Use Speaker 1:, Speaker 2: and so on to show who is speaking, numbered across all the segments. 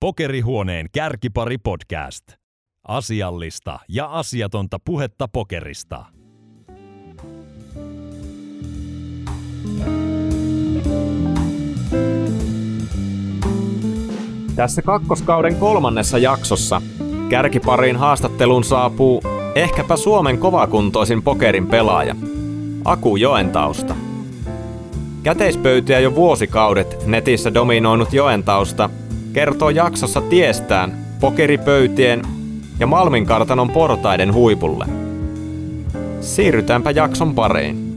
Speaker 1: Pokerihuoneen kärkipari podcast. Asiallista ja asiatonta puhetta pokerista.
Speaker 2: Tässä kakkoskauden kolmannessa jaksossa kärkipariin haastatteluun saapuu ehkäpä Suomen kovakuntoisin pokerin pelaaja, Aku Joentausta. Käteispöytiä jo vuosikaudet netissä dominoinut Joentausta kertoo jaksossa tiestään pokeripöytien ja Malminkartanon portaiden huipulle. Siirrytäänpä jakson pariin.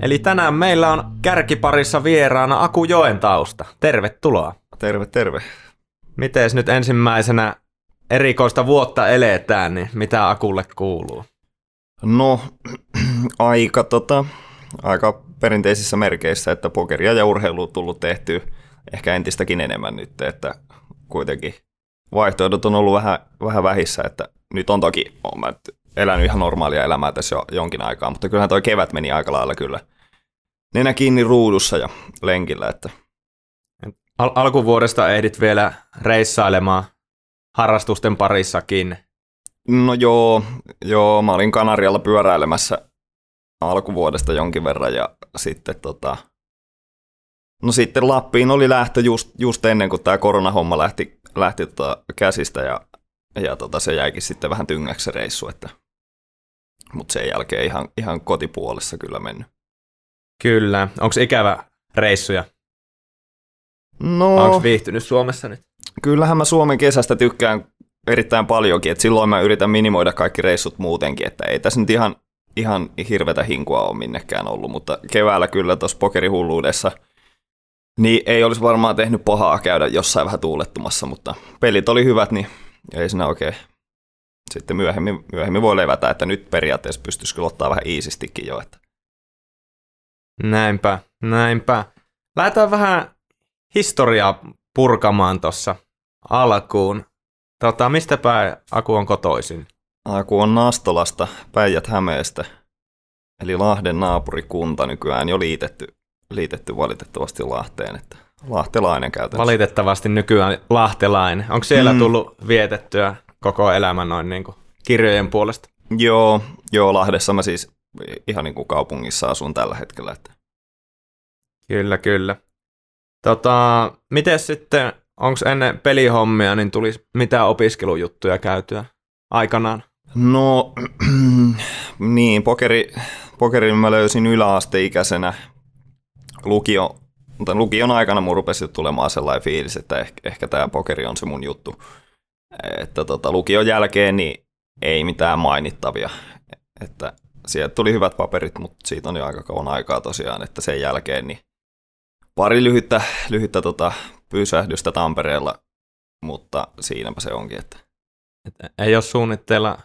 Speaker 2: Eli tänään meillä on kärkiparissa vieraana Aku Joentausta. Tervetuloa.
Speaker 3: Terve, terve.
Speaker 2: Miten nyt ensimmäisenä erikoista vuotta eletään, niin mitä Akulle kuuluu?
Speaker 3: No, aika, tota, aika perinteisissä merkeissä, että pokeria ja urheilu on tullut tehty ehkä entistäkin enemmän nyt, että kuitenkin vaihtoehdot on ollut vähän, vähän vähissä, että nyt on toki, on mä elänyt ihan normaalia elämää tässä jo jonkin aikaa, mutta kyllähän toi kevät meni aika lailla kyllä nenä kiinni ruudussa ja lenkillä, että
Speaker 2: Al- alkuvuodesta ehdit vielä reissailemaan harrastusten parissakin.
Speaker 3: No joo, joo, mä olin Kanarialla pyöräilemässä alkuvuodesta jonkin verran ja sitten tota, no sitten Lappiin oli lähtö just, just ennen kuin tämä koronahomma lähti, lähti tota käsistä ja, ja tota, se jäikin sitten vähän tyngäksi se reissu, että, mutta sen jälkeen ihan, ihan kotipuolessa kyllä mennyt.
Speaker 2: Kyllä. Onko ikävä reissuja?
Speaker 3: No,
Speaker 2: Onko viihtynyt Suomessa nyt?
Speaker 3: kyllähän mä Suomen kesästä tykkään erittäin paljonkin, että silloin mä yritän minimoida kaikki reissut muutenkin, että ei tässä nyt ihan, ihan hirvetä hinkua ole minnekään ollut, mutta keväällä kyllä tuossa pokerihulluudessa niin ei olisi varmaan tehnyt pahaa käydä jossain vähän tuulettumassa, mutta pelit oli hyvät, niin ei siinä oikein sitten myöhemmin, myöhemmin voi levätä, että nyt periaatteessa pystyisi kyllä ottaa vähän iisistikin jo. Että.
Speaker 2: Näinpä, näinpä. Lähdetään vähän historiaa purkamaan tuossa alkuun. Tota, mistä päin Aku on kotoisin?
Speaker 3: Aku on Nastolasta, Päijät-Hämeestä, eli Lahden naapurikunta nykyään jo liitetty, liitetty valitettavasti Lahteen, että lahtelainen käytännössä.
Speaker 2: Valitettavasti nykyään lahtelainen. Onko siellä
Speaker 3: Mm.
Speaker 2: tullut vietettyä koko elämä noin niin kuin kirjojen puolesta?
Speaker 3: Joo, joo, Lahdessa mä siis ihan niin kuin kaupungissa asun tällä hetkellä. Että.
Speaker 2: Kyllä, kyllä. Tota, miten sitten, onko ennen pelihommia, niin tulisi mitä opiskelujuttuja käytyä aikanaan?
Speaker 3: No, niin, pokeri, pokerin mä löysin yläasteikäisenä lukio, mutta lukion aikana mun rupesi tulemaan sellainen fiilis, että ehkä, ehkä tämä pokeri on se mun juttu. Että tota, lukion jälkeen niin ei mitään mainittavia. Että sieltä tuli hyvät paperit, mutta siitä on jo aika kauan aikaa tosiaan, että sen jälkeen niin pari lyhyttä, lyhyttä tota, pysähdystä Tampereella, mutta siinäpä se onkin, että
Speaker 2: Et ei ole suunnitteilla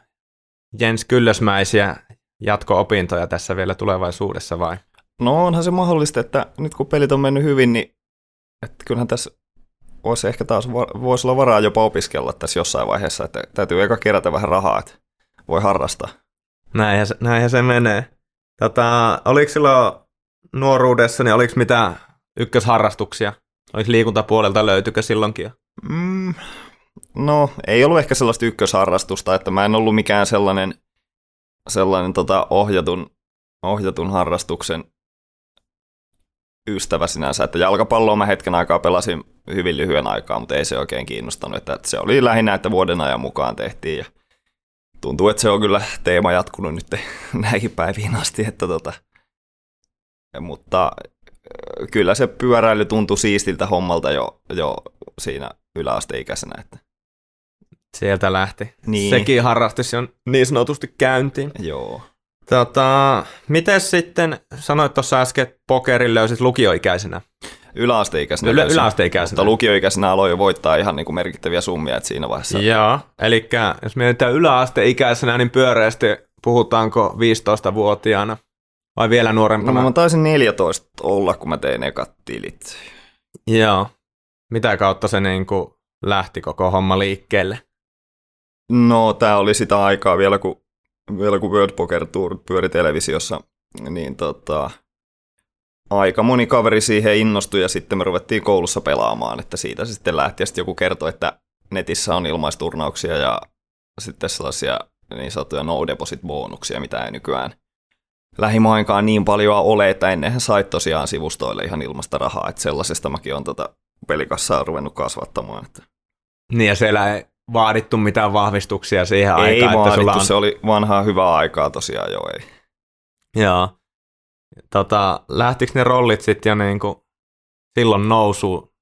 Speaker 2: Jens Kyllösmäisiä jatko-opintoja tässä vielä tulevaisuudessa vai?
Speaker 3: No onhan se mahdollista, että nyt kun pelit on mennyt hyvin, niin että kyllähän tässä voisi ehkä taas voisi olla varaa jopa opiskella tässä jossain vaiheessa, että täytyy eka kerätä vähän rahaa, että voi harrastaa.
Speaker 2: Näinhän se, näinhän se menee. Tota, oliko silloin nuoruudessa, niin oliko mitä ykkösharrastuksia? Oliko liikuntapuolelta löytyykö silloinkin?
Speaker 3: Mm, no ei ollut ehkä sellaista ykkösharrastusta, että mä en ollut mikään sellainen, sellainen tota ohjatun, ohjatun harrastuksen ystävä sinänsä, että jalkapalloa mä hetken aikaa pelasin hyvin lyhyen aikaa, mutta ei se oikein kiinnostanut, että, että se oli lähinnä, että vuoden ajan mukaan tehtiin. Ja tuntuu, että se on kyllä teema jatkunut nyt näihin päiviin asti, että tota, mutta kyllä se pyöräily tuntui siistiltä hommalta jo, jo siinä yläasteikäisenä, että
Speaker 2: Sieltä lähti.
Speaker 3: Niin.
Speaker 2: Sekin harrastus on niin sanotusti käyntiin.
Speaker 3: joo.
Speaker 2: Tota, miten sitten, sanoit tuossa äsken, että pokerin löysit lukioikäisenä?
Speaker 3: Yläasteikäisenä.
Speaker 2: Ylä-
Speaker 3: löysin,
Speaker 2: yläasteikäisenä.
Speaker 3: Mutta lukioikäisenä aloin jo voittaa ihan niin kuin merkittäviä summia, että siinä vaiheessa.
Speaker 2: Joo, eli jos mietitään yläasteikäisenä, niin pyöreästi puhutaanko 15-vuotiaana vai vielä
Speaker 3: No,
Speaker 2: nuorempana?
Speaker 3: mä taisin 14 olla, kun mä tein ekat tilit.
Speaker 2: Joo. Mitä kautta se niin kuin lähti koko homma liikkeelle?
Speaker 3: No, tää oli sitä aikaa vielä, kun, vielä kun World Poker Tour pyöri televisiossa, niin tota, aika moni kaveri siihen innostui ja sitten me ruvettiin koulussa pelaamaan, että siitä se sitten lähti ja sitten joku kertoi, että netissä on ilmaisturnauksia ja sitten sellaisia niin sanottuja no deposit bonuksia, mitä ei nykyään lähimainkaan niin paljon ole, että ennenhän sait tosiaan sivustoille ihan ilmasta rahaa, että sellaisesta mäkin on tota pelikassaa ruvennut kasvattamaan. Että.
Speaker 2: Niin ja siellä ei vaadittu mitään vahvistuksia siihen
Speaker 3: ei
Speaker 2: aikaan.
Speaker 3: vaadittu,
Speaker 2: että sulla on...
Speaker 3: se oli vanhaa hyvää aikaa tosiaan jo ei.
Speaker 2: Joo. Tota, lähtikö ne rollit sitten jo niin kuin silloin nousu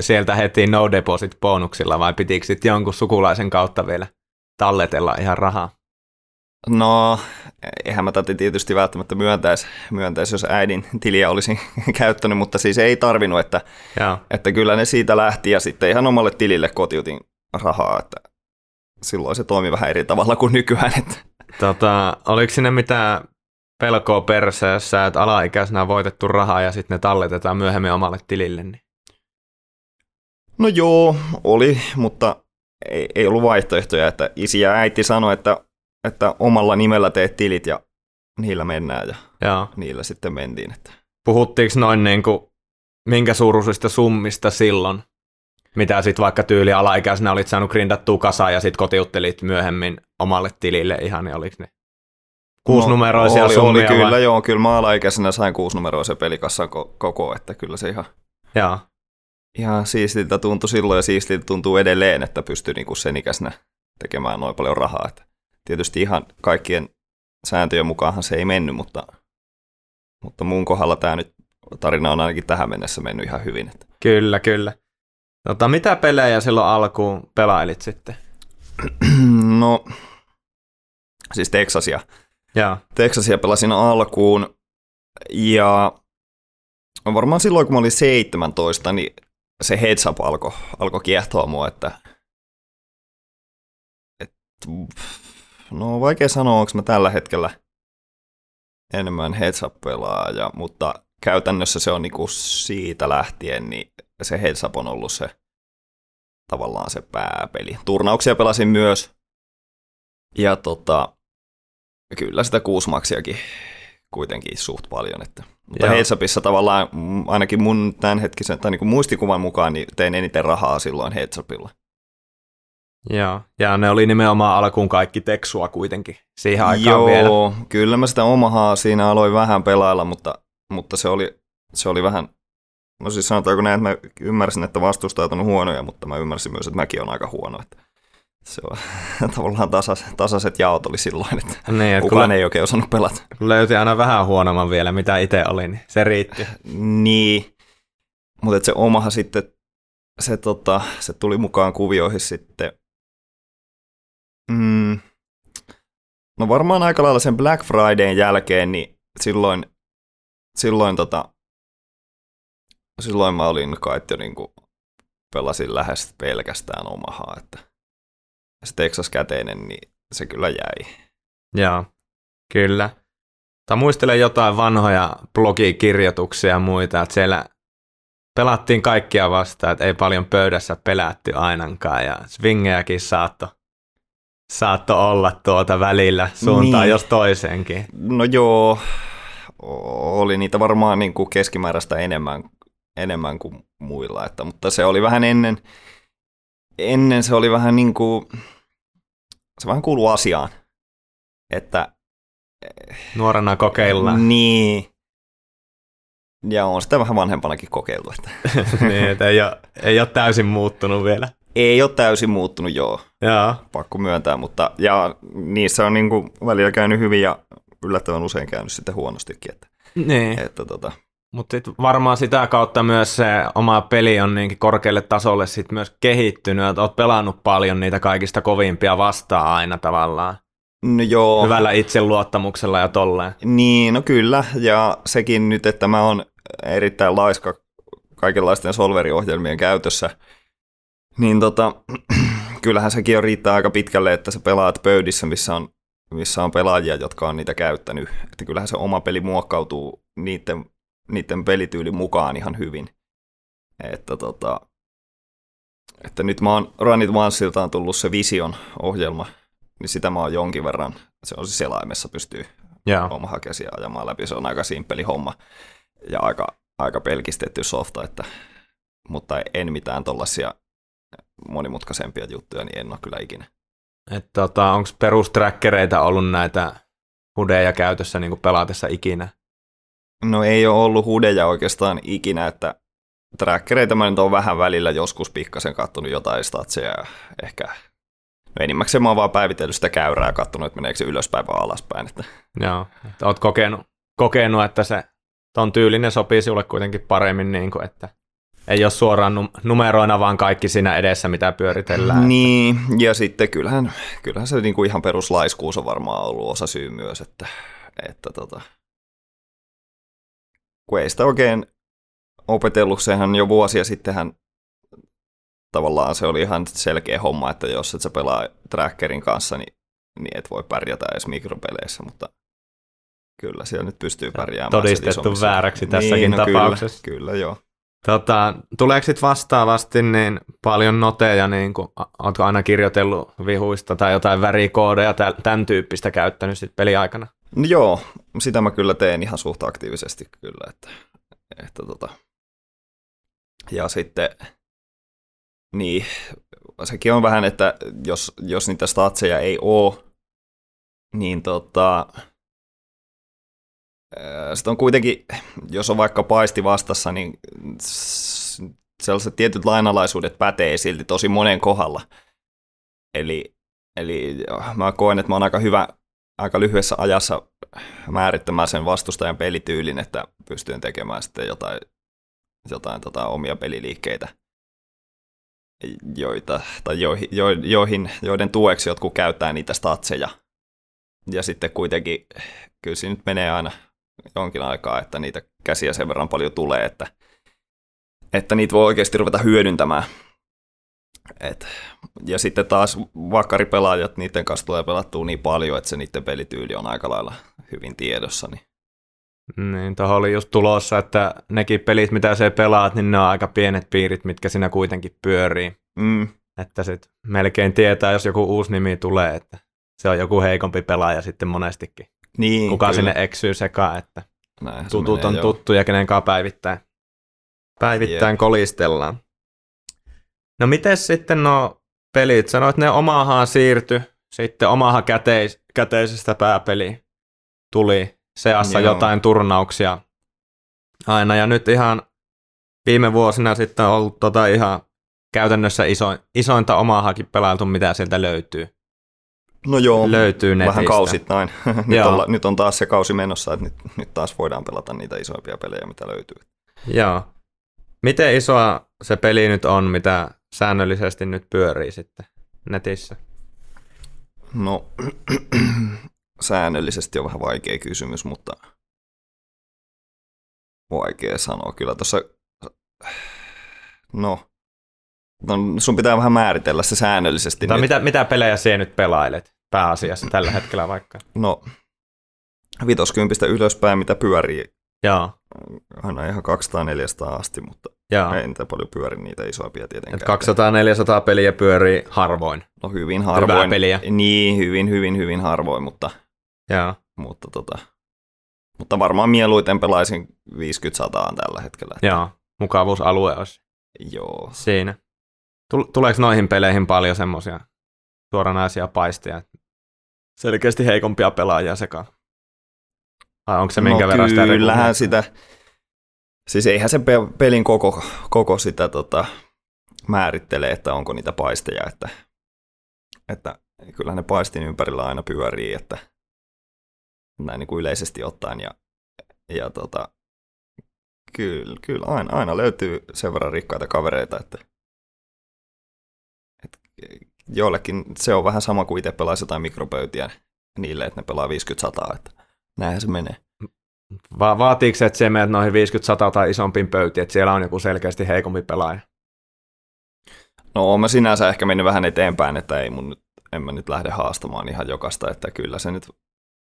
Speaker 2: sieltä heti no deposit bonuksilla vai pitikö sitten jonkun sukulaisen kautta vielä talletella ihan rahaa?
Speaker 3: No, eihän mä tätä tietysti välttämättä myöntäisi, myöntäisi, jos äidin tiliä olisin käyttänyt, mutta siis ei tarvinnut, että,
Speaker 2: Joo.
Speaker 3: että kyllä ne siitä lähti ja sitten ihan omalle tilille kotiutin rahaa, että silloin se toimi vähän eri tavalla kuin nykyään. Että.
Speaker 2: Tota, oliko sinne mitään pelkoa perseessä, että alaikäisenä on voitettu rahaa ja sitten ne talletetaan myöhemmin omalle tilille? Niin?
Speaker 3: No joo, oli, mutta ei, ei ollut vaihtoehtoja, että isi ja äiti sanoi, että, että omalla nimellä teet tilit ja niillä mennään ja
Speaker 2: Joo.
Speaker 3: niillä sitten mentiin. Että.
Speaker 2: Puhuttiinko noin niin kuin, minkä suuruisista summista silloin, mitä sitten vaikka tyyli alaikäisenä olit saanut grindattua kasaan ja sitten kotiuttelit myöhemmin omalle tilille ihan, niin oliko ne kuusinumeroisia
Speaker 3: oli,
Speaker 2: summia?
Speaker 3: Oli kyllä,
Speaker 2: vai?
Speaker 3: joo, kyllä mä alaikäisenä sain kuusinumeroisen pelikassan ko- koko, että kyllä se ihan,
Speaker 2: Joo.
Speaker 3: ihan siistiltä tuntui silloin ja siistiltä tuntuu edelleen, että pystyy niinku sen ikäisenä tekemään noin paljon rahaa. Että tietysti ihan kaikkien sääntöjen mukaanhan se ei mennyt, mutta, mutta mun kohdalla tämä nyt tarina on ainakin tähän mennessä mennyt ihan hyvin. Että.
Speaker 2: Kyllä, kyllä. Tota, mitä pelejä silloin alkuun pelailit sitten?
Speaker 3: No, siis Texasia.
Speaker 2: Joo.
Speaker 3: Texasia pelasin alkuun ja varmaan silloin kun mä olin 17, niin se heads up alkoi alko kiehtoa mua, että et, no vaikea sanoa, onko mä tällä hetkellä enemmän heads up pelaaja, mutta käytännössä se on niinku siitä lähtien, niin se heads up on ollut se tavallaan se pääpeli. Turnauksia pelasin myös, ja tota, kyllä sitä kuusmaksiakin kuitenkin suht paljon. Että. Mutta upissa tavallaan ainakin mun tämänhetkisen, tai niin kuin muistikuvan mukaan, niin tein eniten rahaa silloin heads upilla.
Speaker 2: Joo. Ja ne oli nimenomaan alkuun kaikki teksua kuitenkin siihen aikaan vielä.
Speaker 3: Joo, kyllä mä sitä omahaa siinä aloin vähän pelailla, mutta, mutta se, oli, se oli vähän, no siis sanotaanko näin, että mä ymmärsin, että vastustajat on huonoja, mutta mä ymmärsin myös, että mäkin on aika huono. Että se on tavallaan tasas, tasaiset jaot oli silloin, että
Speaker 2: Niin, että
Speaker 3: kukaan ei oikein osannut pelata.
Speaker 2: kun löyti aina vähän huonomman vielä, mitä itse oli, niin se riitti.
Speaker 3: Niin, mutta se omaha sitten, se, tota, se tuli mukaan kuvioihin sitten, mm, no varmaan aika lailla sen Black Fridayn jälkeen, niin silloin, silloin, tota, silloin mä olin kai jo niinku, pelasin lähes pelkästään omahaa, että se Texas käteinen, niin se kyllä jäi.
Speaker 2: Joo, kyllä. Tai muistelen jotain vanhoja blogikirjoituksia ja muita, että siellä pelattiin kaikkia vastaan, että ei paljon pöydässä pelätty ainakaan ja swingejäkin saatto, saatto olla tuota välillä suuntaan
Speaker 3: Niin.
Speaker 2: jos toiseenkin.
Speaker 3: No joo, oli niitä varmaan niin kuin keskimääräistä enemmän, enemmän kuin muilla, että, mutta se oli vähän ennen, ennen se oli vähän niin kuin, se vähän kuuluu asiaan, että
Speaker 2: Nuorena kokeillaan.
Speaker 3: niin, ja on sitä vähän vanhempanakin kokeiltu, että
Speaker 2: niin, että ei, ole, ei ole täysin muuttunut vielä.
Speaker 3: ei ole täysin muuttunut, joo,
Speaker 2: Joo,
Speaker 3: pakko myöntää, mutta ja niissä on niin kuin välillä käynyt hyvin ja yllättävän usein käynyt sitten huonostikin, että,
Speaker 2: niin.
Speaker 3: että tota,
Speaker 2: Mutta sitten varmaan sitä kautta myös se oma peli on niinkin korkealle tasolle sit myös kehittynyt, että oot pelannut paljon niitä kaikista kovimpia vastaan aina tavallaan.
Speaker 3: no joo.
Speaker 2: Hyvällä itseluottamuksella ja tolleen.
Speaker 3: Niin, no kyllä, ja sekin nyt, että mä oon erittäin laiska kaikenlaisten solveriohjelmien käytössä, niin tota, kyllähän sekin jo riittää aika pitkälle, että sä pelaat pöydissä, missä on, missä on pelaajia, jotka on niitä käyttänyt. Että kyllähän se oma peli muokkautuu niiden, niiden pelityylin mukaan ihan hyvin. Että, tota, että nyt mä oon Run It Onceilta on tullut se Vision-ohjelma, niin sitä mä oon jonkin verran, se on siis selaimessa pystyy
Speaker 2: Joo.
Speaker 3: oma käsiä ajamaan läpi. Se on aika simppeli homma. ja aika, aika pelkistetty softa, että, mutta en mitään tuollaisia monimutkaisempia juttuja, niin en ole kyllä ikinä.
Speaker 2: Et tota, Onko perustrackereita ollut näitä hudeja käytössä niin pelaatessa ikinä?
Speaker 3: No ei ole ollut hudeja oikeastaan ikinä, että trackereita mä nyt on vähän välillä joskus pikkasen kattonut jotain statseja ja ehkä no enimmäkseen mä oon vaan päivitellyt sitä käyrää ja kattonut, että meneekö se ylöspäin vai alaspäin. Että.
Speaker 2: Joo, että oot kokenut, kokenut, että se ton tyylinen sopii sulle kuitenkin paremmin, niin kuin, että ei ole suoraan numeroina, vaan kaikki siinä edessä, mitä pyöritellään.
Speaker 3: Niin, ja sitten kyllähän, kyllähän se niin kuin ihan peruslaiskuus on varmaan ollut osa syy myös, että, että tota, kun ei sitä oikein opetellut, sehän jo vuosia sittenhän tavallaan se oli ihan selkeä homma, että jos et sä pelaa trackerin kanssa, niin, niin et voi pärjätä edes mikropeleissä, mutta kyllä siellä nyt pystyy pärjäämään.
Speaker 2: Todistettu vääräksi tässäkin niin, no tapauksessa.
Speaker 3: Kyllä, kyllä joo.
Speaker 2: Tota, tuleeko sitten vastaavasti niin paljon noteja, niin kun, oletko aina kirjoitellut vihuista tai jotain värikoodeja, tämän tyyppistä käyttänyt sit peliaikana?
Speaker 3: No joo, sitä mä kyllä teen ihan suht aktiivisesti kyllä, että, että tota. ja sitten niin, sekin on vähän, että jos, jos niitä statseja ei ole, niin tota, sitten on kuitenkin, jos on vaikka paisti vastassa, niin sellaiset tietyt lainalaisuudet pätee silti tosi monen kohdalla. Eli, eli mä koen, että mä oon aika hyvä aika lyhyessä ajassa määrittämään sen vastustajan pelityylin, että pystyn tekemään sitten jotain, jotain tota, omia peliliikkeitä, joita, tai joihin, jo, joihin, joiden tueksi jotkut käyttää niitä statseja. Ja sitten kuitenkin, kyllä siinä nyt menee aina jonkin aikaa, että niitä käsiä sen verran paljon tulee, että, että niitä voi oikeasti ruveta hyödyntämään. Et, ja sitten taas vakkaripelaajat, niiden kanssa tulee pelattua niin paljon, että se niiden pelityyli on aika lailla hyvin tiedossa. Niin,
Speaker 2: niin tuohon oli just tulossa, että nekin pelit, mitä se pelaat, niin ne on aika pienet piirit, mitkä siinä kuitenkin pyörii.
Speaker 3: Mm.
Speaker 2: Että sit melkein tietää, jos joku uusi nimi tulee, että se on joku heikompi pelaaja sitten monestikin.
Speaker 3: Niin,
Speaker 2: Kuka kyllä. sinne eksyy sekaan, että Näin tutut menee, on tuttuja, kenen kanssa päivittäin, päivittäin kolistellaan. No miten sitten no pelit? Sanoit, ne omahan siirty, sitten omahan käteis, käteisestä pääpeli tuli seassa Joo. jotain turnauksia aina, ja nyt ihan viime vuosina sitten on ollut tota ihan käytännössä iso, isointa omaahakin pelailtu, mitä sieltä löytyy.
Speaker 3: No joo,
Speaker 2: löytyy netistä.
Speaker 3: vähän kausittain. nyt, on, nyt on taas se kausi menossa, että nyt, nyt taas voidaan pelata niitä isoimpia pelejä, mitä löytyy.
Speaker 2: Joo. Miten isoa se peli nyt on, mitä säännöllisesti nyt pyörii sitten netissä?
Speaker 3: No, säännöllisesti on vähän vaikea kysymys, mutta vaikea sanoa. Kyllä tuossa, no, no, sun pitää vähän määritellä se säännöllisesti.
Speaker 2: No, mitä, mitä pelejä sinä nyt pelailet pääasiassa tällä hetkellä vaikka?
Speaker 3: No, vitoskympistä ylöspäin, mitä pyörii.
Speaker 2: Joo.
Speaker 3: Aina ihan 200-400 asti, mutta Jaa. Ei niitä paljon pyöri niitä isompia tietenkään.
Speaker 2: 200-400 peliä pyörii harvoin.
Speaker 3: No hyvin harvoin. Hyvää peliä. Niin, hyvin, hyvin, hyvin harvoin, mutta,
Speaker 2: Jaa.
Speaker 3: mutta, tota, mutta varmaan mieluiten pelaisin 50-100 tällä hetkellä.
Speaker 2: Joo, mukavuusalue olisi
Speaker 3: Joo.
Speaker 2: siinä. Tuleeko noihin peleihin paljon semmoisia suoranaisia paisteja? Selkeästi heikompia pelaajia sekaan. Vai onko se minkä
Speaker 3: no,
Speaker 2: verran sitä
Speaker 3: kyllähän sitä, Siis eihän se pelin koko, koko sitä tota, määrittele, että onko niitä paisteja, että, että kyllä ne paistin ympärillä aina pyörii, että näin niin kuin yleisesti ottaen. Ja, ja tota, kyllä, kyllä aina, aina löytyy sen verran rikkaita kavereita, että, että joillekin se on vähän sama kuin itse pelaisi jotain mikropöytiä niille, että ne pelaa 50-100, että näinhän se menee.
Speaker 2: Va- vaatiiko se, että se menet noihin 50-100 tai isompiin pöytiin, että siellä on joku selkeästi heikompi pelaaja?
Speaker 3: No on mä sinänsä ehkä mennyt vähän eteenpäin, että ei mun, en mä nyt lähde haastamaan ihan jokasta, että kyllä se nyt,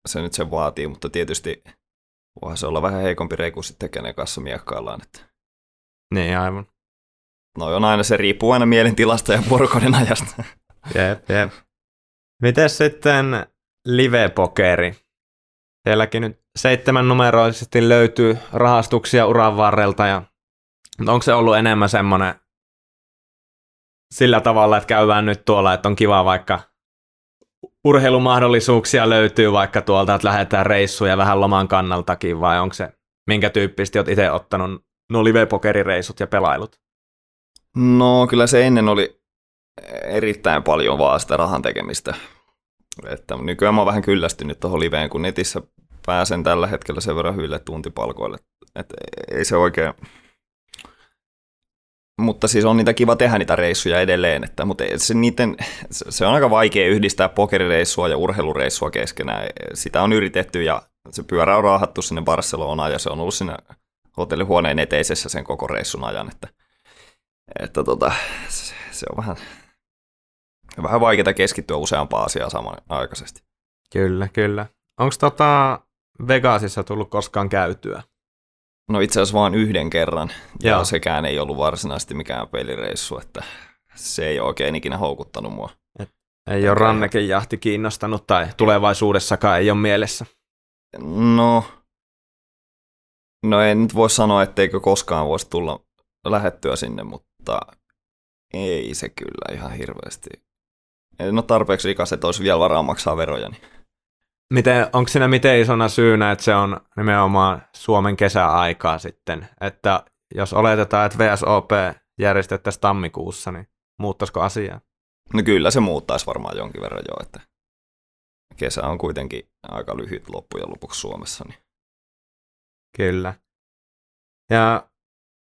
Speaker 3: se nyt sen vaatii, mutta tietysti voihan se olla vähän heikompi reiku sitten, kenen kanssa miekkaillaan. Että...
Speaker 2: Niin, aivan.
Speaker 3: No on aina, se riippuu aina mielentilasta ja vuorokauden ajasta.
Speaker 2: Jep, jep. Miten sitten live-pokeri? Sielläkin nyt seitsemän numeroisesti löytyy rahastuksia uran varrelta ja onko se ollut enemmän semmoinen sillä tavalla, että käydään nyt tuolla, että on kiva vaikka urheilumahdollisuuksia löytyy vaikka tuolta, että lähdetään reissuja vähän loman kannaltakin, vai onko se, minkä tyyppisesti olet itse ottanut nuo live-pokerireissut ja pelailut?
Speaker 3: No kyllä se ennen oli erittäin paljon vaan sitä rahan tekemistä. Että nykyään mä oon vähän kyllästynyt tuohon liveen, kun netissä pääsen tällä hetkellä sen verran hyville tuntipalkoille. Että ei se oikein... Mutta siis on niitä kiva tehdä niitä reissuja edelleen, että, mutta se, niiden, se on aika vaikea yhdistää pokerireissua ja urheilureissua keskenään. Sitä on yritetty ja se pyörä on raahattu sinne Barcelonaan ja se on ollut siinä hotellihuoneen eteisessä sen koko reissun ajan, että, että tota, se on vähän, vähän vaikeaa keskittyä useampaan asiaan samanaikaisesti.
Speaker 2: Kyllä, kyllä. Onko tota Vegasissa tullut koskaan käytyä?
Speaker 3: No itse asiassa vain yhden kerran, ja Joo. sekään ei ollut varsinaisesti mikään pelireissu, että se ei oikein ikinä houkuttanut mua. Et
Speaker 2: ei ole rannekin jahti kiinnostanut tai tulevaisuudessakaan ei ole mielessä?
Speaker 3: No, no en nyt voi sanoa, etteikö koskaan voisi tulla lähettyä sinne, mutta ei se kyllä ihan hirveästi. En ole tarpeeksi rikas, että olisi vielä varaa maksaa veroja. Niin.
Speaker 2: Miten, onko siinä miten isona syynä, että se on nimenomaan Suomen kesäaikaa sitten? Että jos oletetaan, että VSOP järjestettäisiin tammikuussa, niin muuttaisiko asiaa?
Speaker 3: No kyllä se muuttaisi varmaan jonkin verran jo, että kesä on kuitenkin aika lyhyt loppujen lopuksi Suomessa. Niin.
Speaker 2: Kyllä. Ja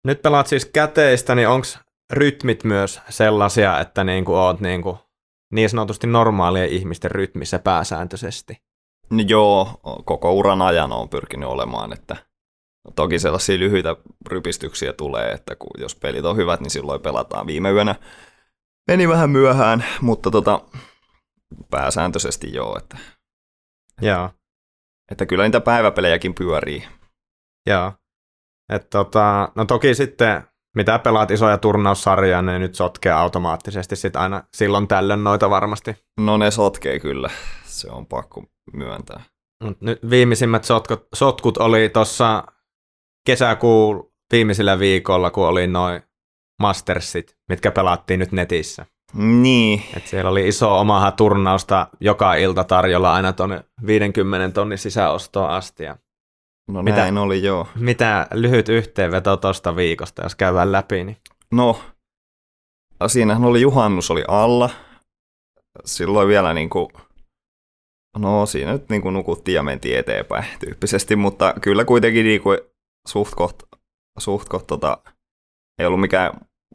Speaker 2: nyt pelaat siis käteistä, niin onko rytmit myös sellaisia, että niinku oot niinku niin sanotusti normaalien ihmisten rytmissä pääsääntöisesti?
Speaker 3: No joo, koko uran ajan on pyrkinyt olemaan, että toki sellaisia lyhyitä rypistyksiä tulee, että kun jos pelit on hyvät, niin silloin pelataan viime yönä. Meni vähän myöhään, mutta tota, pääsääntöisesti joo, että,
Speaker 2: joo.
Speaker 3: että kyllä niitä päiväpelejäkin pyörii.
Speaker 2: Joo. Et tota, no toki sitten mitä pelaat isoja turnaussarjoja, ne nyt sotkee automaattisesti sit aina silloin tällöin noita varmasti.
Speaker 3: No ne sotkee kyllä, se on pakko myöntää.
Speaker 2: Mut nyt viimeisimmät sotkut, sotkut oli tuossa kesäkuun viimeisellä viikolla, kun oli noin Mastersit, mitkä pelattiin nyt netissä.
Speaker 3: Niin.
Speaker 2: Et siellä oli iso omaha turnausta joka ilta tarjolla aina tuonne 50 tonnin sisäostoon asti. Ja
Speaker 3: No mitä, näin oli joo.
Speaker 2: Mitä lyhyt yhteenveto tuosta viikosta, jos käydään läpi? Niin...
Speaker 3: No, siinähän oli juhannus oli alla. Silloin vielä niin kuin, no siinä nyt niin kuin nukuttiin ja mentiin eteenpäin tyyppisesti, mutta kyllä kuitenkin niin kuin suht koht, suht koht, tota, ei ollut mikään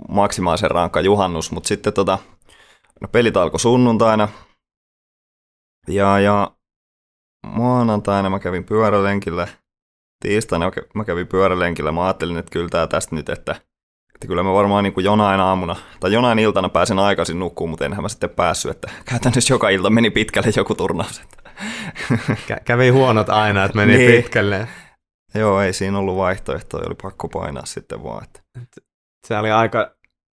Speaker 3: maksimaalisen rankka juhannus, mutta sitten tota, no pelit alkoi sunnuntaina. Ja, ja maanantaina mä kävin pyörälenkillä – tiistaina mä kävin pyörälenkillä, mä ajattelin, että kyllä tää tästä nyt, että, että kyllä mä varmaan niin kuin jonain aamuna tai jonain iltana pääsen aikaisin nukkuun, mutta enhän mä sitten päässyt, että käytännössä joka ilta meni pitkälle joku turnaus.
Speaker 2: Kä- kävi huonot aina, että meni niin. pitkälle.
Speaker 3: Joo, ei siinä ollut vaihtoehtoja, oli pakko painaa sitten vaan. Että.
Speaker 2: Se oli aika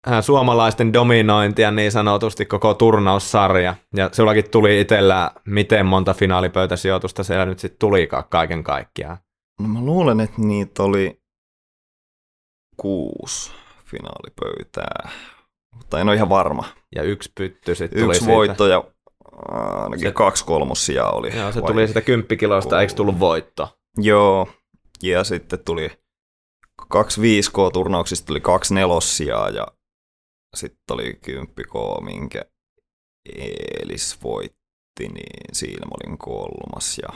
Speaker 2: äh, suomalaisten dominointia niin sanotusti koko turnaussarja. Ja sullakin tuli itsellä, miten monta finaalipöytäsijoitusta siellä nyt sitten tulikaan kaiken kaikkiaan.
Speaker 3: No mä luulen, että niitä oli kuusi finaalipöytää, mutta en ole ihan varma.
Speaker 2: Ja yksi pytty sitten
Speaker 3: tuli Yksi siitä. voitto ja ainakin se, kaksi kolmosia oli.
Speaker 2: Joo, se vai? tuli sitä kymppikilosta, eikö tullut voitto?
Speaker 3: Joo, ja sitten tuli kaksi 5K-turnauksista tuli kaksi nelossia ja sitten oli kymppi K, minkä Eelis voitti, niin siinä mä olin kolmas ja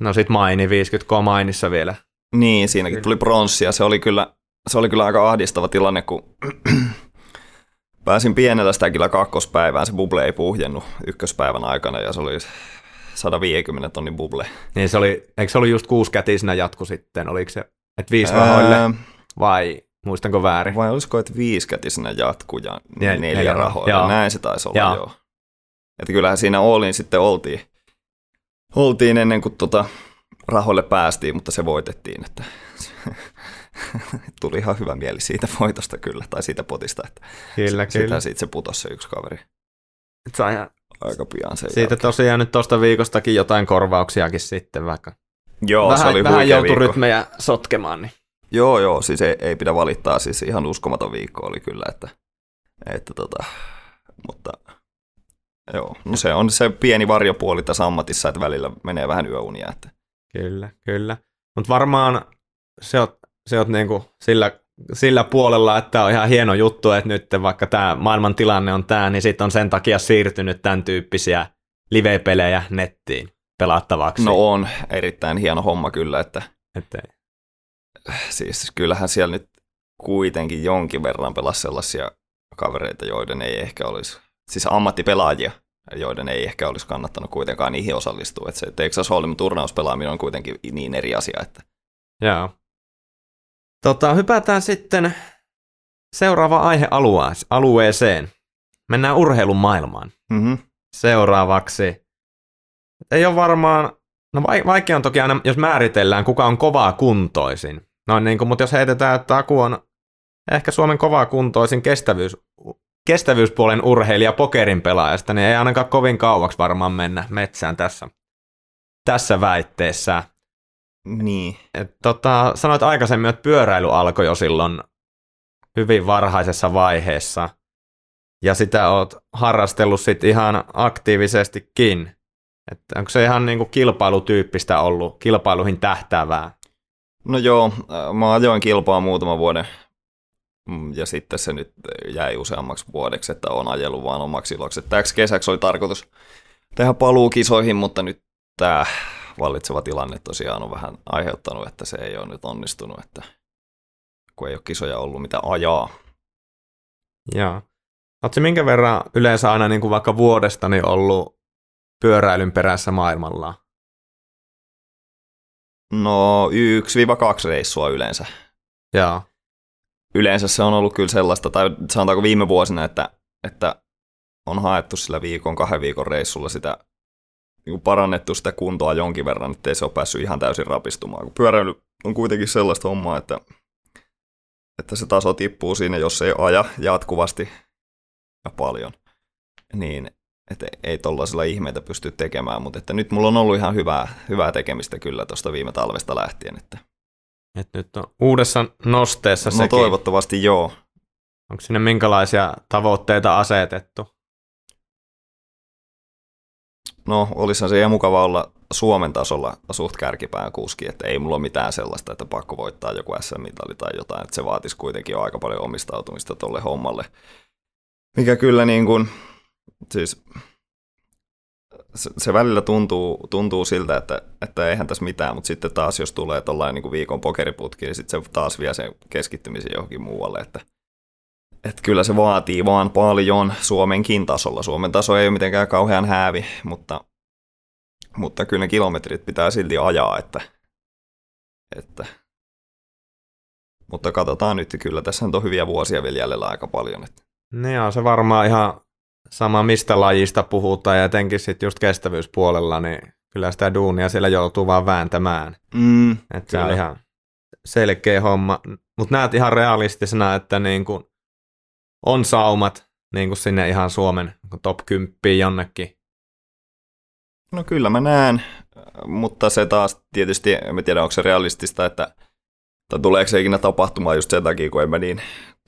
Speaker 2: No sit maini 50K mainissa vielä.
Speaker 3: Niin, siinäkin tuli pronssia. Se oli kyllä, se oli kyllä aika ahdistava tilanne, kun pääsin pienellä sitä kyllä kakkospäivään. Se buble ei puhjennut ykköspäivän aikana ja se oli 150 tonnin buble.
Speaker 2: Niin se oli, eikö se ollut just kuusikätisenä jatku sitten? Oliko se, että viisi rahoille Ää... vai muistanko väärin?
Speaker 3: Vai olisiko, että viisikätisenä jatku ja neljä, neljä rahoille? Joo. Näin se taisi olla, joo. joo. Että kyllähän siinä olin sitten oltiin oltiin ennen kuin tota rahoille päästiin, mutta se voitettiin. Että tuli ihan hyvä mieli siitä voitosta kyllä, tai siitä potista. Että
Speaker 2: kyllä,
Speaker 3: sitä,
Speaker 2: kyllä.
Speaker 3: Siitä se putosi se yksi kaveri.
Speaker 2: Se ihan
Speaker 3: aika pian sen
Speaker 2: Siitä
Speaker 3: jälkeen.
Speaker 2: tosiaan nyt tuosta viikostakin jotain korvauksiakin sitten, vaikka
Speaker 3: Joo, se
Speaker 2: vähän,
Speaker 3: oli
Speaker 2: vähän joutui rytmejä sotkemaan. Niin.
Speaker 3: Joo, joo, siis ei, ei pidä valittaa, siis ihan uskomaton viikko oli kyllä, että, että tota, mutta joo, no se on se pieni varjopuoli tässä ammatissa, että välillä menee vähän yöunia, että
Speaker 2: Kyllä, kyllä. Mutta varmaan se on, se on niinku sillä, sillä puolella, että on ihan hieno juttu, että nyt vaikka tämä maailman tilanne on tämä, niin sitten on sen takia siirtynyt tämän tyyppisiä live-pelejä nettiin pelattavaksi.
Speaker 3: no on erittäin hieno homma kyllä, että
Speaker 2: Että,
Speaker 3: siis kyllähän siellä nyt kuitenkin jonkin verran pelasi sellaisia kavereita, joiden ei ehkä olisi, siis ammattipelaajia, joiden ei ehkä olisi kannattanut kuitenkaan niihin osallistua. Että se Texas Hold'em turnauspelaaminen on kuitenkin niin eri asia, että
Speaker 2: joo. Tota, hypätään sitten seuraava aihealueeseen. Mennään urheilun maailmaan.
Speaker 3: mm-hmm.
Speaker 2: Seuraavaksi. Ei ole varmaan, no vai- vaikea on toki aina, jos määritellään, kuka on kovaa kuntoisin. No niin kuin, mutta jos heitetään, että Aku on ehkä Suomen kovaa kuntoisin kestävyys, kestävyyspuolen urheilija pokerin pelaajasta, niin ei ainakaan kovin kauaksi varmaan mennä metsään tässä, tässä väitteessä.
Speaker 3: Niin.
Speaker 2: Et, tota, sanoit aikaisemmin, että pyöräily alkoi jo silloin hyvin varhaisessa vaiheessa. Ja sitä oot harrastellut sit ihan aktiivisestikin. Että onko se ihan niinku kilpailutyyppistä ollut, kilpailuihin tähtäävää?
Speaker 3: No joo, äh, mä ajoin kilpaa muutaman vuoden Mm, ja sitten se nyt jäi useammaksi vuodeksi, että on ajellut vaan omaksi iloksi. Täksi kesäksi oli tarkoitus tehdä paluu kisoihin, mutta nyt tämä vallitseva tilanne tosiaan on vähän aiheuttanut, että se ei ole nyt onnistunut, että kun ei ole kisoja ollut mitä ajaa.
Speaker 2: Joo. Oletko minkä verran yleensä aina niin kuin vaikka vuodesta niin ollut pyöräilyn perässä maailmalla?
Speaker 3: No 1-2 reissua yleensä.
Speaker 2: Joo.
Speaker 3: Yleensä se on ollut kyllä sellaista, tai sanotaanko viime vuosina, että, että on haettu sillä viikon, kahden viikon reissulla sitä niin parannettu sitä kuntoa jonkin verran, ettei se ole päässyt ihan täysin rapistumaan. Kun pyöräily on kuitenkin sellaista hommaa, että, että se taso tippuu siinä, jos ei aja jatkuvasti ja paljon, niin että ei tollaisella ihmeitä pysty tekemään, mutta että nyt mulla on ollut ihan hyvää, hyvää tekemistä kyllä tuosta viime talvesta lähtien. Että
Speaker 2: Et nyt on uudessa nosteessa
Speaker 3: no
Speaker 2: sekin.
Speaker 3: toivottavasti joo.
Speaker 2: Onko sinne minkälaisia tavoitteita asetettu?
Speaker 3: No, olisihan se ihan mukava olla Suomen tasolla suht kärkipään kuski, että ei mulla ole mitään sellaista, että pakko voittaa joku SM-mitali tai jotain, että se vaatisi kuitenkin jo aika paljon omistautumista tolle hommalle. Mikä kyllä niin kuin, siis se, se välillä tuntuu, tuntuu siltä, että, että eihän tässä mitään, mutta sitten taas jos tulee tuollainen niin viikon pokeriputki, niin sitten se taas vie sen keskittymisen johonkin muualle, että että kyllä se vaatii vaan paljon Suomenkin tasolla. Suomen taso ei ole mitenkään kauhean häävi, mutta, mutta kyllä ne kilometrit pitää silti ajaa, että, että mutta katsotaan nyt, kyllä tässä on hyviä vuosia vielä jäljellä aika paljon. Että.
Speaker 2: Niin on se varmaan ihan sama, mistä lajista puhutaan, ja etenkin sitten just kestävyyspuolella, niin kyllä sitä duunia siellä joutuu vaan vääntämään.
Speaker 3: Mm,
Speaker 2: Että se on ihan selkeä homma. Mutta näet ihan realistisena, että niin kuin on saumat niin kuin sinne ihan Suomen top 10 jonnekin.
Speaker 3: No kyllä mä näen, mutta se taas tietysti, en tiedä onko se realistista, että tai tuleeko se ikinä tapahtumaan just sen takia, kun en mä niin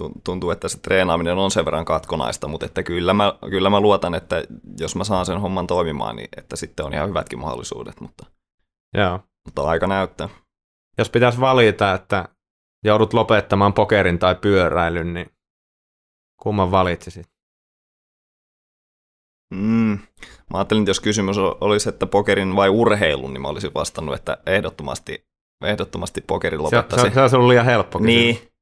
Speaker 3: tun- tuntuu, että se treenaaminen on sen verran katkonaista, mutta että kyllä mä, kyllä mä luotan, että jos mä saan sen homman toimimaan, niin että sitten on ihan hyvätkin mahdollisuudet, mutta,
Speaker 2: Joo.
Speaker 3: mutta aika näyttää.
Speaker 2: Jos pitäisi valita, että joudut lopettamaan pokerin tai pyöräilyn, niin kumman valitsisit?
Speaker 3: Mm. Mä ajattelin, että jos kysymys olisi, että pokerin vai urheilun, niin mä olisin vastannut, että ehdottomasti, ehdottomasti pokerin
Speaker 2: Se,
Speaker 3: lopettaisin.
Speaker 2: se, se olisi ollut liian helppo kysymys.
Speaker 3: Niin.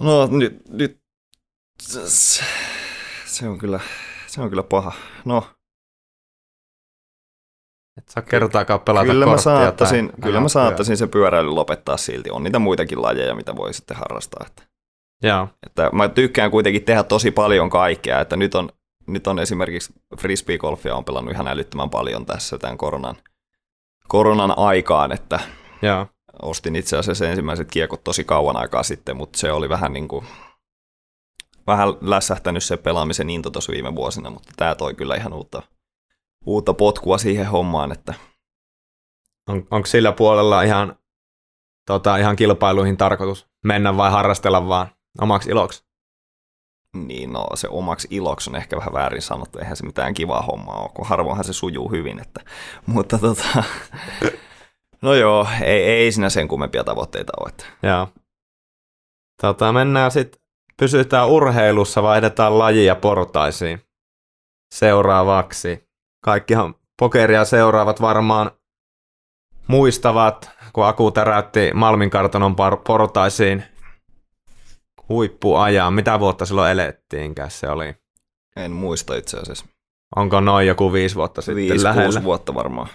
Speaker 3: No nyt, nyt se, se, on kyllä, se on kyllä paha. No,
Speaker 2: Et saa kertaakaan pelata
Speaker 3: kyllä mä, saattaisin,
Speaker 2: tai
Speaker 3: kyllä mä saattaisin se pyöräily lopettaa silti. On niitä muitakin lajeja, mitä voi sitten harrastaa. Että.
Speaker 2: Joo.
Speaker 3: että mä tykkään kuitenkin tehdä tosi paljon kaikkea. Että nyt on, nyt on esimerkiksi frisbee-golfia on pelannut ihan älyttömän paljon tässä tämän koronan, koronan aikaan, että
Speaker 2: Joo.
Speaker 3: ostin itse asiassa ensimmäiset kiekot tosi kauan aikaa sitten, mutta se oli vähän niin kuin vähän lässähtänyt se pelaamisen into tuossa viime vuosina, mutta tämä toi kyllä ihan uutta, uutta potkua siihen hommaan, että
Speaker 2: On, onko sillä puolella ihan, tota, ihan kilpailuihin tarkoitus mennä vai harrastella vaan omaksi iloksi?
Speaker 3: niin no, se omaksi iloksi on ehkä vähän väärin sanottu, eihän se mitään kivaa hommaa ole, kun harvoinhan se sujuu hyvin, että, mutta tota, no joo, ei, ei siinä sen kummempia tavoitteita ole. Että.
Speaker 2: Joo. Tota, mennään sitten, pysytään urheilussa, vaihdetaan lajia portaisiin seuraavaksi. Kaikkihan pokeria seuraavat varmaan muistavat, kun Aku täräytti Malmin kartanon portaisiin huippuajaa. Mitä vuotta silloin elettiinkään se oli?
Speaker 3: En muista itse asiassa.
Speaker 2: Onko noin joku viisi vuotta sitten
Speaker 3: Viisi,
Speaker 2: lähellä?
Speaker 3: kuusi vuotta varmaan.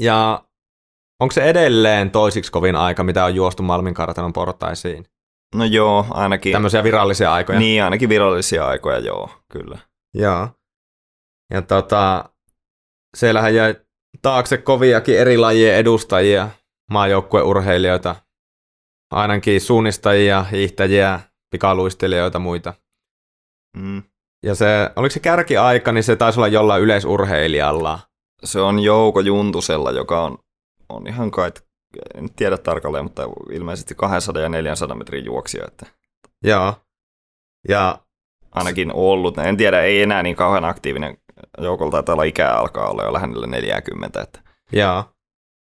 Speaker 2: Ja onko se edelleen toisiksi kovin aika, mitä on juostu Malmin kartanon portaisiin?
Speaker 3: No joo, ainakin.
Speaker 2: Tämmöisiä virallisia aikoja.
Speaker 3: Niin, ainakin virallisia aikoja, joo, kyllä.
Speaker 2: Joo. Ja tota, siellähän jäi taakse koviakin eri lajien edustajia, maajoukkueurheilijoita, ainakin suunnistajia, hiihtäjiä, pikaluistelijoita muita.
Speaker 3: Mm.
Speaker 2: Ja se, oliko se kärkiaika, niin se taisi olla jollain yleisurheilijalla.
Speaker 3: Se on Jouko Juntusella, joka on, on ihan kai, en tiedä tarkalleen, mutta ilmeisesti 200 ja 400 metrin juoksija, että
Speaker 2: Joo. Ja
Speaker 3: ainakin ollut. En tiedä, ei enää niin kauhean aktiivinen. Joukolla taitaa olla ikää alkaa olla jo lähellä 40. Että.
Speaker 2: Joo.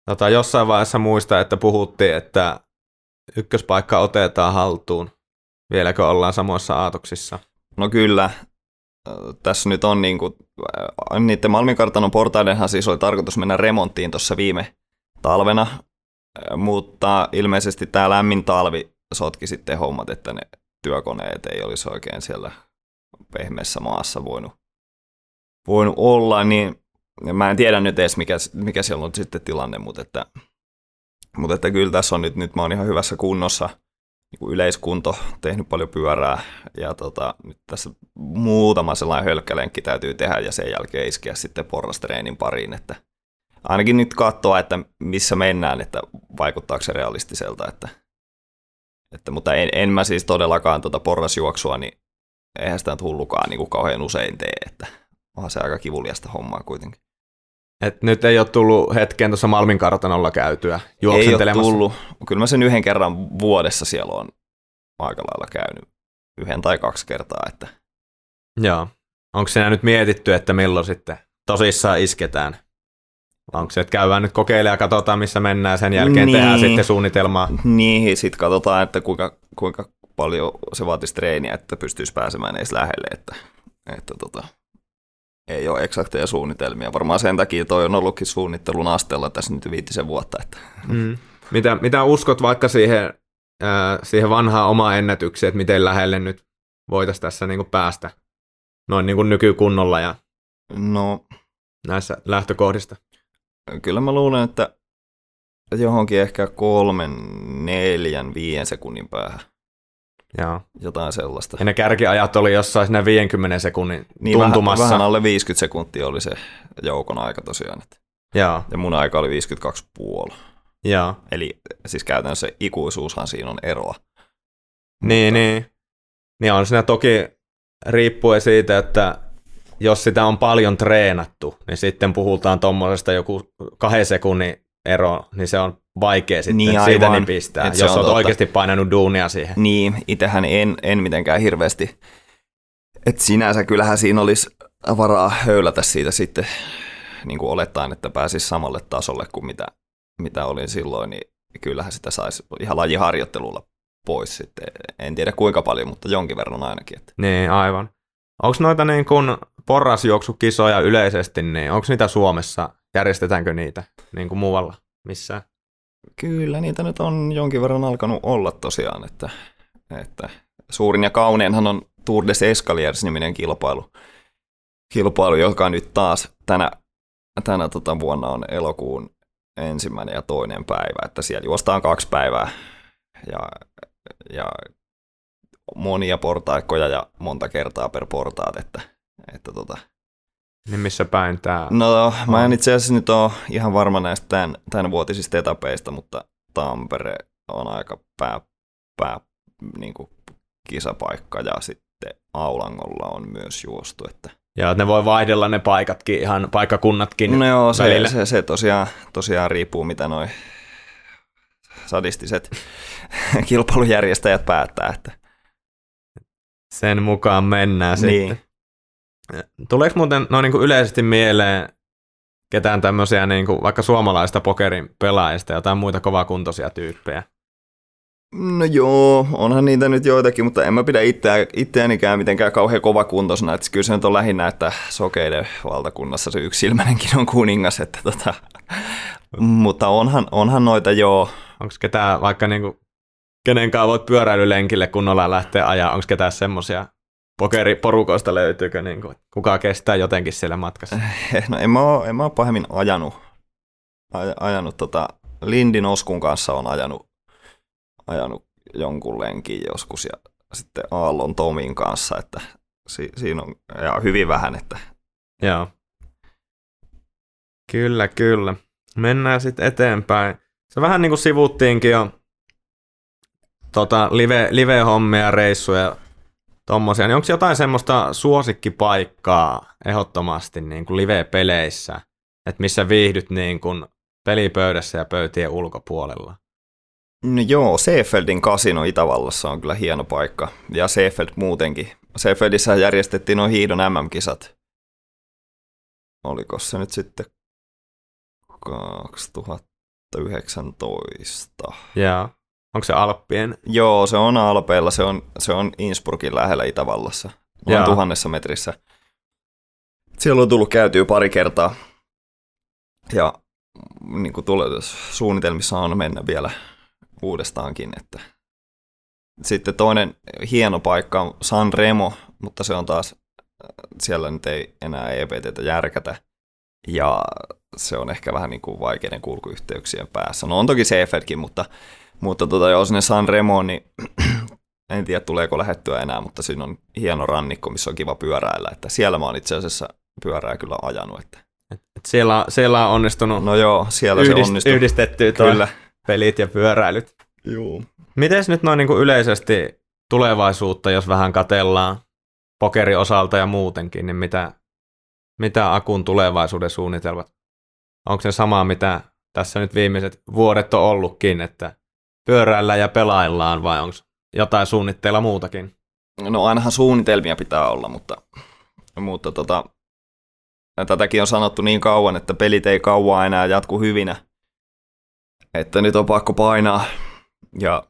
Speaker 2: Tota, jossain vaiheessa muista, että puhuttiin, että ykköspaikka otetaan haltuun. Vieläkö ollaan samoissa aatoksissa?
Speaker 3: No kyllä, tässä nyt on niin kuin, niiden Malminkartanon portaidenhan siis oli tarkoitus mennä remonttiin tuossa viime talvena, mutta ilmeisesti tämä lämmin talvi sotki sitten hommat, että ne työkoneet ei olisi oikein siellä pehmeässä maassa voinut, voinut olla, niin mä en tiedä nyt edes mikä, mikä siellä on sitten tilanne, mutta että, mutta että kyllä tässä on nyt, nyt mä oon ihan hyvässä kunnossa, niin kuin yleiskunto, tehnyt paljon pyörää ja tota, nyt tässä muutama sellainen hölkkälenkki täytyy tehdä ja sen jälkeen iskeä sitten porrastreenin pariin, että ainakin nyt katsoa, että missä mennään, että vaikuttaako se realistiselta, että, että mutta en, en mä siis todellakaan tuota porrasjuoksua, niin eihän sitä nyt hullukaan niin kuin kauhean usein tee, että onhan se aika kivuliasta hommaa kuitenkin.
Speaker 2: Et nyt ei ole tullut hetkeen tuossa Malmin kartanolla käytyä
Speaker 3: Ei ole
Speaker 2: juoksentelemassa.
Speaker 3: tullut. Kyllä mä sen yhden kerran vuodessa siellä on aika lailla käynyt. Yhden tai kaksi kertaa. Että.
Speaker 2: Joo. Onko siinä nyt mietitty, että milloin sitten tosissaan isketään? Onko se, että käydään nyt kokeilemaan ja katsotaan, missä mennään, sen jälkeen
Speaker 3: Niin.
Speaker 2: tehdään sitten suunnitelmaa.
Speaker 3: Niin, sitten katsotaan, että kuinka, kuinka paljon se vaatisi treeniä, että pystyisi pääsemään edes lähelle. Että, että tota, ei ole eksakteja suunnitelmia. Varmaan sen takia toi on ollutkin suunnittelun asteella tässä nyt viitisen vuotta. Että.
Speaker 2: Mm. Mitä, mitä uskot vaikka siihen, ää, siihen vanhaan omaan ennätykseen, että miten lähelle nyt voitaisiin tässä niin kuin päästä noin niin kuin nykykunnolla ja
Speaker 3: No,
Speaker 2: näissä lähtökohdista?
Speaker 3: kyllä mä luulen, että johonkin ehkä kolmen, neljän, viiden sekunnin päähän.
Speaker 2: Joo.
Speaker 3: Jotain sellaista.
Speaker 2: Ja ne kärkiajat oli jossain siinä 50 sekunnin
Speaker 3: Niin
Speaker 2: tuntumassa.
Speaker 3: Vähän, vähän alle 50 sekuntia oli se joukon aika tosiaan. Että.
Speaker 2: Joo,
Speaker 3: Ja mun aika oli 52,5.
Speaker 2: joo.
Speaker 3: Eli siis käytännössä ikuisuushan siinä on eroa.
Speaker 2: Niin, niin. Niin on siinä toki riippuen siitä, että jos sitä on paljon treenattu, niin sitten puhutaan tuommoisesta joku kahden sekunnin ero, niin se on vaikea sitten
Speaker 3: Niin,
Speaker 2: niin, siitä
Speaker 3: aivan.
Speaker 2: nipistää, jos
Speaker 3: on
Speaker 2: olet
Speaker 3: totta.
Speaker 2: oikeasti painanut duunia siihen.
Speaker 3: Niin, itähän en, en mitenkään hirveästi. Et sinänsä kyllähän siinä olisi varaa höylätä siitä sitten, niin kuin olettaen, että pääsisi samalle tasolle kuin mitä, mitä olin silloin, niin kyllähän sitä saisi ihan lajiharjoittelulla pois sitten. En tiedä kuinka paljon, mutta jonkin verran ainakin. Että.
Speaker 2: Niin, aivan. Onko noita niin kuin porrasjuoksukisoja yleisesti, niin onko niitä Suomessa, järjestetäänkö niitä niin kuin muualla missään?
Speaker 3: Kyllä niitä nyt on jonkin verran alkanut olla tosiaan, että, että suurin ja kauneinhan on Tour des Escaliers-niminen kilpailu, kilpailu, joka nyt taas tänä, tänä tota vuonna on elokuun ensimmäinen ja toinen päivä, että siellä juostaan kaksi päivää ja, ja monia portaikkoja ja monta kertaa per portaat, että, että tota,
Speaker 2: Niin missä päin tämä?
Speaker 3: No, mä en itse asiassa nyt ole ihan varma näistä tämän, tämän vuotisista etapeista, mutta Tampere on aika pää, pää niin kuin kisapaikka ja sitten Aulangolla on myös juostu. Että.
Speaker 2: Ja ne voi vaihdella ne paikatkin, ihan paikkakunnatkin
Speaker 3: No joo, se,
Speaker 2: välillä.
Speaker 3: se, se tosiaan, tosiaan riippuu, mitä noin sadistiset kilpailujärjestäjät päättää. Että.
Speaker 2: Sen mukaan mennään
Speaker 3: Niin.
Speaker 2: sitten. Tuleeko muuten noin niin kuin yleisesti mieleen ketään tämmöisiä niin kuin vaikka suomalaista pokerin pelaajista ja jotain muita kovakuntoisia tyyppejä?
Speaker 3: No joo, onhan niitä nyt joitakin, mutta en mä pidä itseä, itseänikään mitenkään kauhean kovakuntoisena. Että kyllä se nyt on lähinnä, että sokeiden valtakunnassa se yksilmänenkin on kuningas. Että tota. mutta onhan, onhan noita joo.
Speaker 2: Onko ketään vaikka niin kuin, kenenkaan voit pyöräilylenkille kunnolla lähteä ajaa, onko ketään semmoisia pokeriporukoista löytyykö, niin kuin, kuka kestää jotenkin siellä matkassa?
Speaker 3: No en mä oo, en mä oo pahemmin ajanut. Aj, ajanut tota, Lindin Oskun kanssa on ajanut, ajanut jonkun lenkin joskus ja sitten Aallon Tomin kanssa, että si, siinä on ja hyvin vähän, että
Speaker 2: Joo. Kyllä, kyllä. Mennään sitten eteenpäin. Se vähän niin kuin sivuttiinkin jo tota, live, live-hommia, reissuja, tommosia. Niin onko jotain semmoista suosikkipaikkaa ehdottomasti niin kuin live-peleissä, että missä viihdyt niin kuin pelipöydässä ja pöytien ulkopuolella?
Speaker 3: No joo, Seefeldin kasino Itävallassa on kyllä hieno paikka. Ja Seefeld muutenkin. Seefeldissä järjestettiin noin hiidon MM-kisat. Oliko se nyt sitten 2019?
Speaker 2: Ja onko se Alppien?
Speaker 3: Joo, se on Alpeilla, se on, se on Innsbruckin lähellä Itävallassa. Noin tuhannessa metrissä. Siellä on tullut käytyä pari kertaa. Ja niin kuin tule, suunnitelmissa on mennä vielä uudestaankin. Että. Sitten toinen hieno paikka on San Remo, mutta se on taas, siellä nyt ei enää EPTtä järkätä. Ja se on ehkä vähän niin kuin vaikeiden kulkuyhteyksien päässä. No on toki Seefeldkin, mutta, mutta tota, jos sinne San Remo, niin en tiedä tuleeko lähettyä enää, mutta siinä on hieno rannikko, missä on kiva pyöräillä. Että siellä mä oon itse asiassa pyörää kyllä ajanut. Että.
Speaker 2: Et siellä, siellä on onnistunut
Speaker 3: No joo, siellä se
Speaker 2: yhdist,
Speaker 3: onnistuu.
Speaker 2: yhdistettyä toi
Speaker 3: Kyllä.
Speaker 2: pelit ja pyöräilyt.
Speaker 3: Joo.
Speaker 2: Miten nyt noin niin kuin yleisesti tulevaisuutta, jos vähän katellaan pokeri osalta ja muutenkin, niin mitä, mitä Akun tulevaisuuden suunnitelmat? Onko se sama, mitä tässä nyt viimeiset vuodet on ollutkin, että pyöräillään ja pelaillaan vai onko jotain suunnitteilla muutakin?
Speaker 3: No ainahan suunnitelmia pitää olla, mutta, mutta tota, tätäkin on sanottu niin kauan, että pelit ei kauan enää jatku hyvinä. Että nyt on pakko painaa ja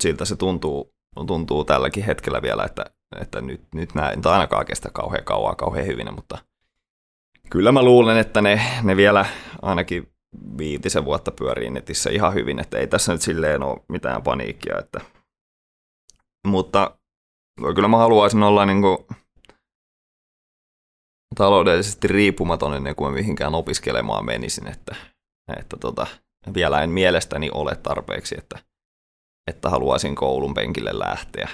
Speaker 3: siltä se tuntuu, tuntuu tälläkin hetkellä vielä, että, että nyt, nyt ei nyt ainakaan kestä kauhean kauan kauhean hyvinä, mutta kyllä mä luulen, että ne, ne vielä ainakin viitisen vuotta pyörii netissä ihan hyvin, että ei tässä nyt silleen ole mitään paniikkia, että mutta kyllä mä haluaisin olla niin kuin taloudellisesti riippumaton ennen kuin mihinkään opiskelemaan menisin, että, että tota, vielä en mielestäni ole tarpeeksi, että, että haluaisin koulun penkille lähteä.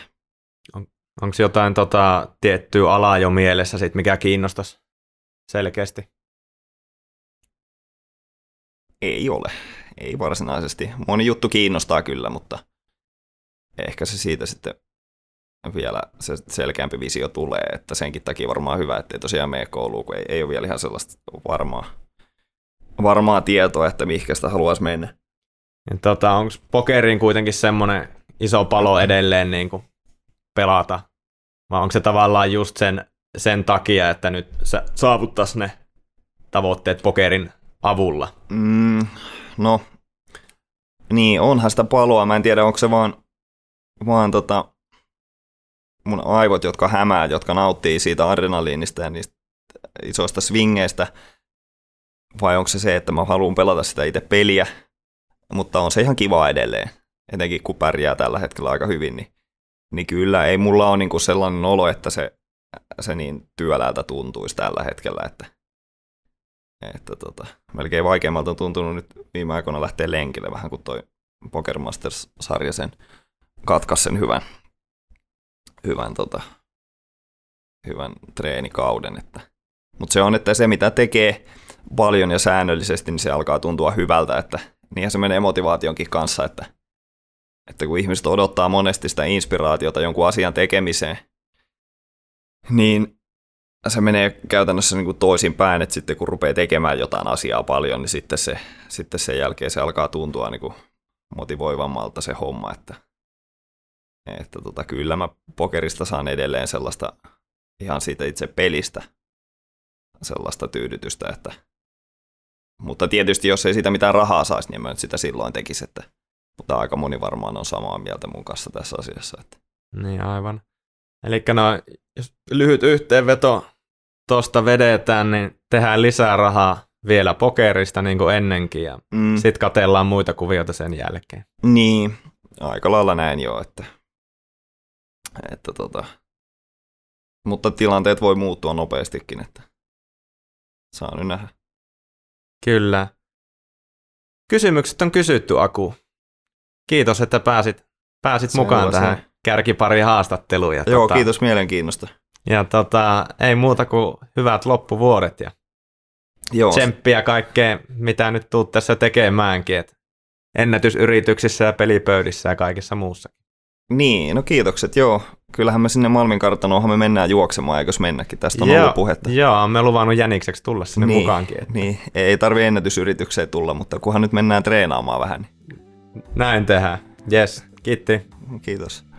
Speaker 2: Onko jotain tota, tiettyä alaa jo mielessä, sit, mikä kiinnostaisi selkeästi?
Speaker 3: Ei ole, ei varsinaisesti. Moni juttu kiinnostaa kyllä, mutta ehkä se siitä sitten vielä se selkeämpi visio tulee, että senkin takia varmaan hyvä, ettei tosiaan mene kouluun, kun ei, ei ole vielä ihan sellaista varmaa, varmaa tietoa, että mihinkä sitä haluaisi mennä.
Speaker 2: Tota, onko pokeriin kuitenkin semmoinen iso palo edelleen niin kuin pelata? Vai onko se tavallaan just sen, sen takia, että nyt sä saavuttaisi ne tavoitteet pokerin avulla?
Speaker 3: Mm, no, niin onhan sitä paloa. Mä en tiedä, onko se vaan, vaan tota, mun aivot, jotka hämää, jotka nauttii siitä adrenaliinista ja niistä isoista swingeistä, vai onko se se, että mä haluan pelata sitä itse peliä, mutta on se ihan kiva edelleen, etenkin kun pärjää tällä hetkellä aika hyvin, niin, niin kyllä ei mulla ole niinku sellainen olo, että se, se niin työläältä tuntuisi tällä hetkellä, että, että tota, melkein vaikeammalta on tuntunut nyt viime aikoina lähteä lenkille vähän kuin toi Poker Masters-sarja sen katkaisi sen hyvän, hyvän, tota, hyvän treenikauden. Että. Mutta se on, että se mitä tekee paljon ja säännöllisesti, niin se alkaa tuntua hyvältä, että niinhän se menee motivaationkin kanssa, että, että kun ihmiset odottaa monesti sitä inspiraatiota jonkun asian tekemiseen, niin se menee käytännössä niin kuin toisinpäin, että sitten kun rupeaa tekemään jotain asiaa paljon, niin sitten, se, sitten sen jälkeen se alkaa tuntua niin kuin motivoivammalta se homma, että, että tota, kyllä mä pokerista saan edelleen sellaista ihan siitä itse pelistä sellaista tyydytystä, että mutta tietysti jos ei siitä mitään rahaa saisi, niin mä nyt sitä silloin tekisi, että mutta aika moni varmaan on samaa mieltä mun kanssa tässä asiassa. Että.
Speaker 2: Niin aivan. Eli no, jos lyhyt yhteenveto tuosta vedetään, niin tehdään lisää rahaa vielä pokerista niin kuin ennenkin ja mm. sitten katellaan muita kuvioita sen jälkeen.
Speaker 3: Niin, aika lailla näin jo, että, että tota, mutta tilanteet voi muuttua nopeastikin, että saa nyt nähdä.
Speaker 2: Kyllä. Kysymykset on kysytty, Aku. Kiitos, että pääsit, pääsit mukaan tähän se. Kärkipari haastatteluun. Ja
Speaker 3: Joo, tota, kiitos mielenkiinnosta.
Speaker 2: Ja tota, ei muuta kuin hyvät loppuvuodet ja Joo. tsemppiä kaikkea, mitä nyt tuut tässä tekemäänkin. Et ennätysyrityksissä ja pelipöydissä ja kaikessa muussa.
Speaker 3: Niin, no kiitokset, joo. Kyllähän me sinne Malmin kartanoonhan me mennään juoksemaan, eikös mennäkin? Tästä on joo, ollut puhetta.
Speaker 2: Joo, me luvannut Jänikseksi tulla sinne
Speaker 3: niin,
Speaker 2: mukaankin.
Speaker 3: Että. Niin, ei tarvi ennätysyritykseen tulla, mutta kunhan nyt mennään treenaamaan vähän. Niin.
Speaker 2: Näin tehdään. Yes, kiitti.
Speaker 3: Kiitos.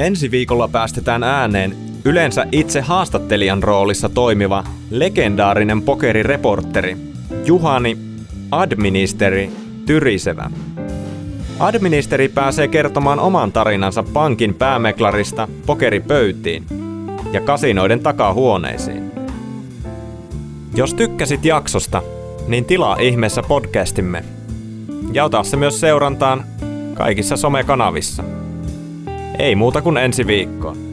Speaker 1: Ensi viikolla päästetään ääneen yleensä itse haastattelijan roolissa toimiva legendaarinen pokerireporteri Juhani Administeri Tyrisevä. Administeri pääsee kertomaan oman tarinansa pankin päämeklarista pokeripöytiin ja kasinoiden takahuoneisiin. Jos tykkäsit jaksosta, niin tilaa ihmeessä podcastimme. Ja ota se myös seurantaan kaikissa somekanavissa. Ei muuta kuin ensi viikkoon.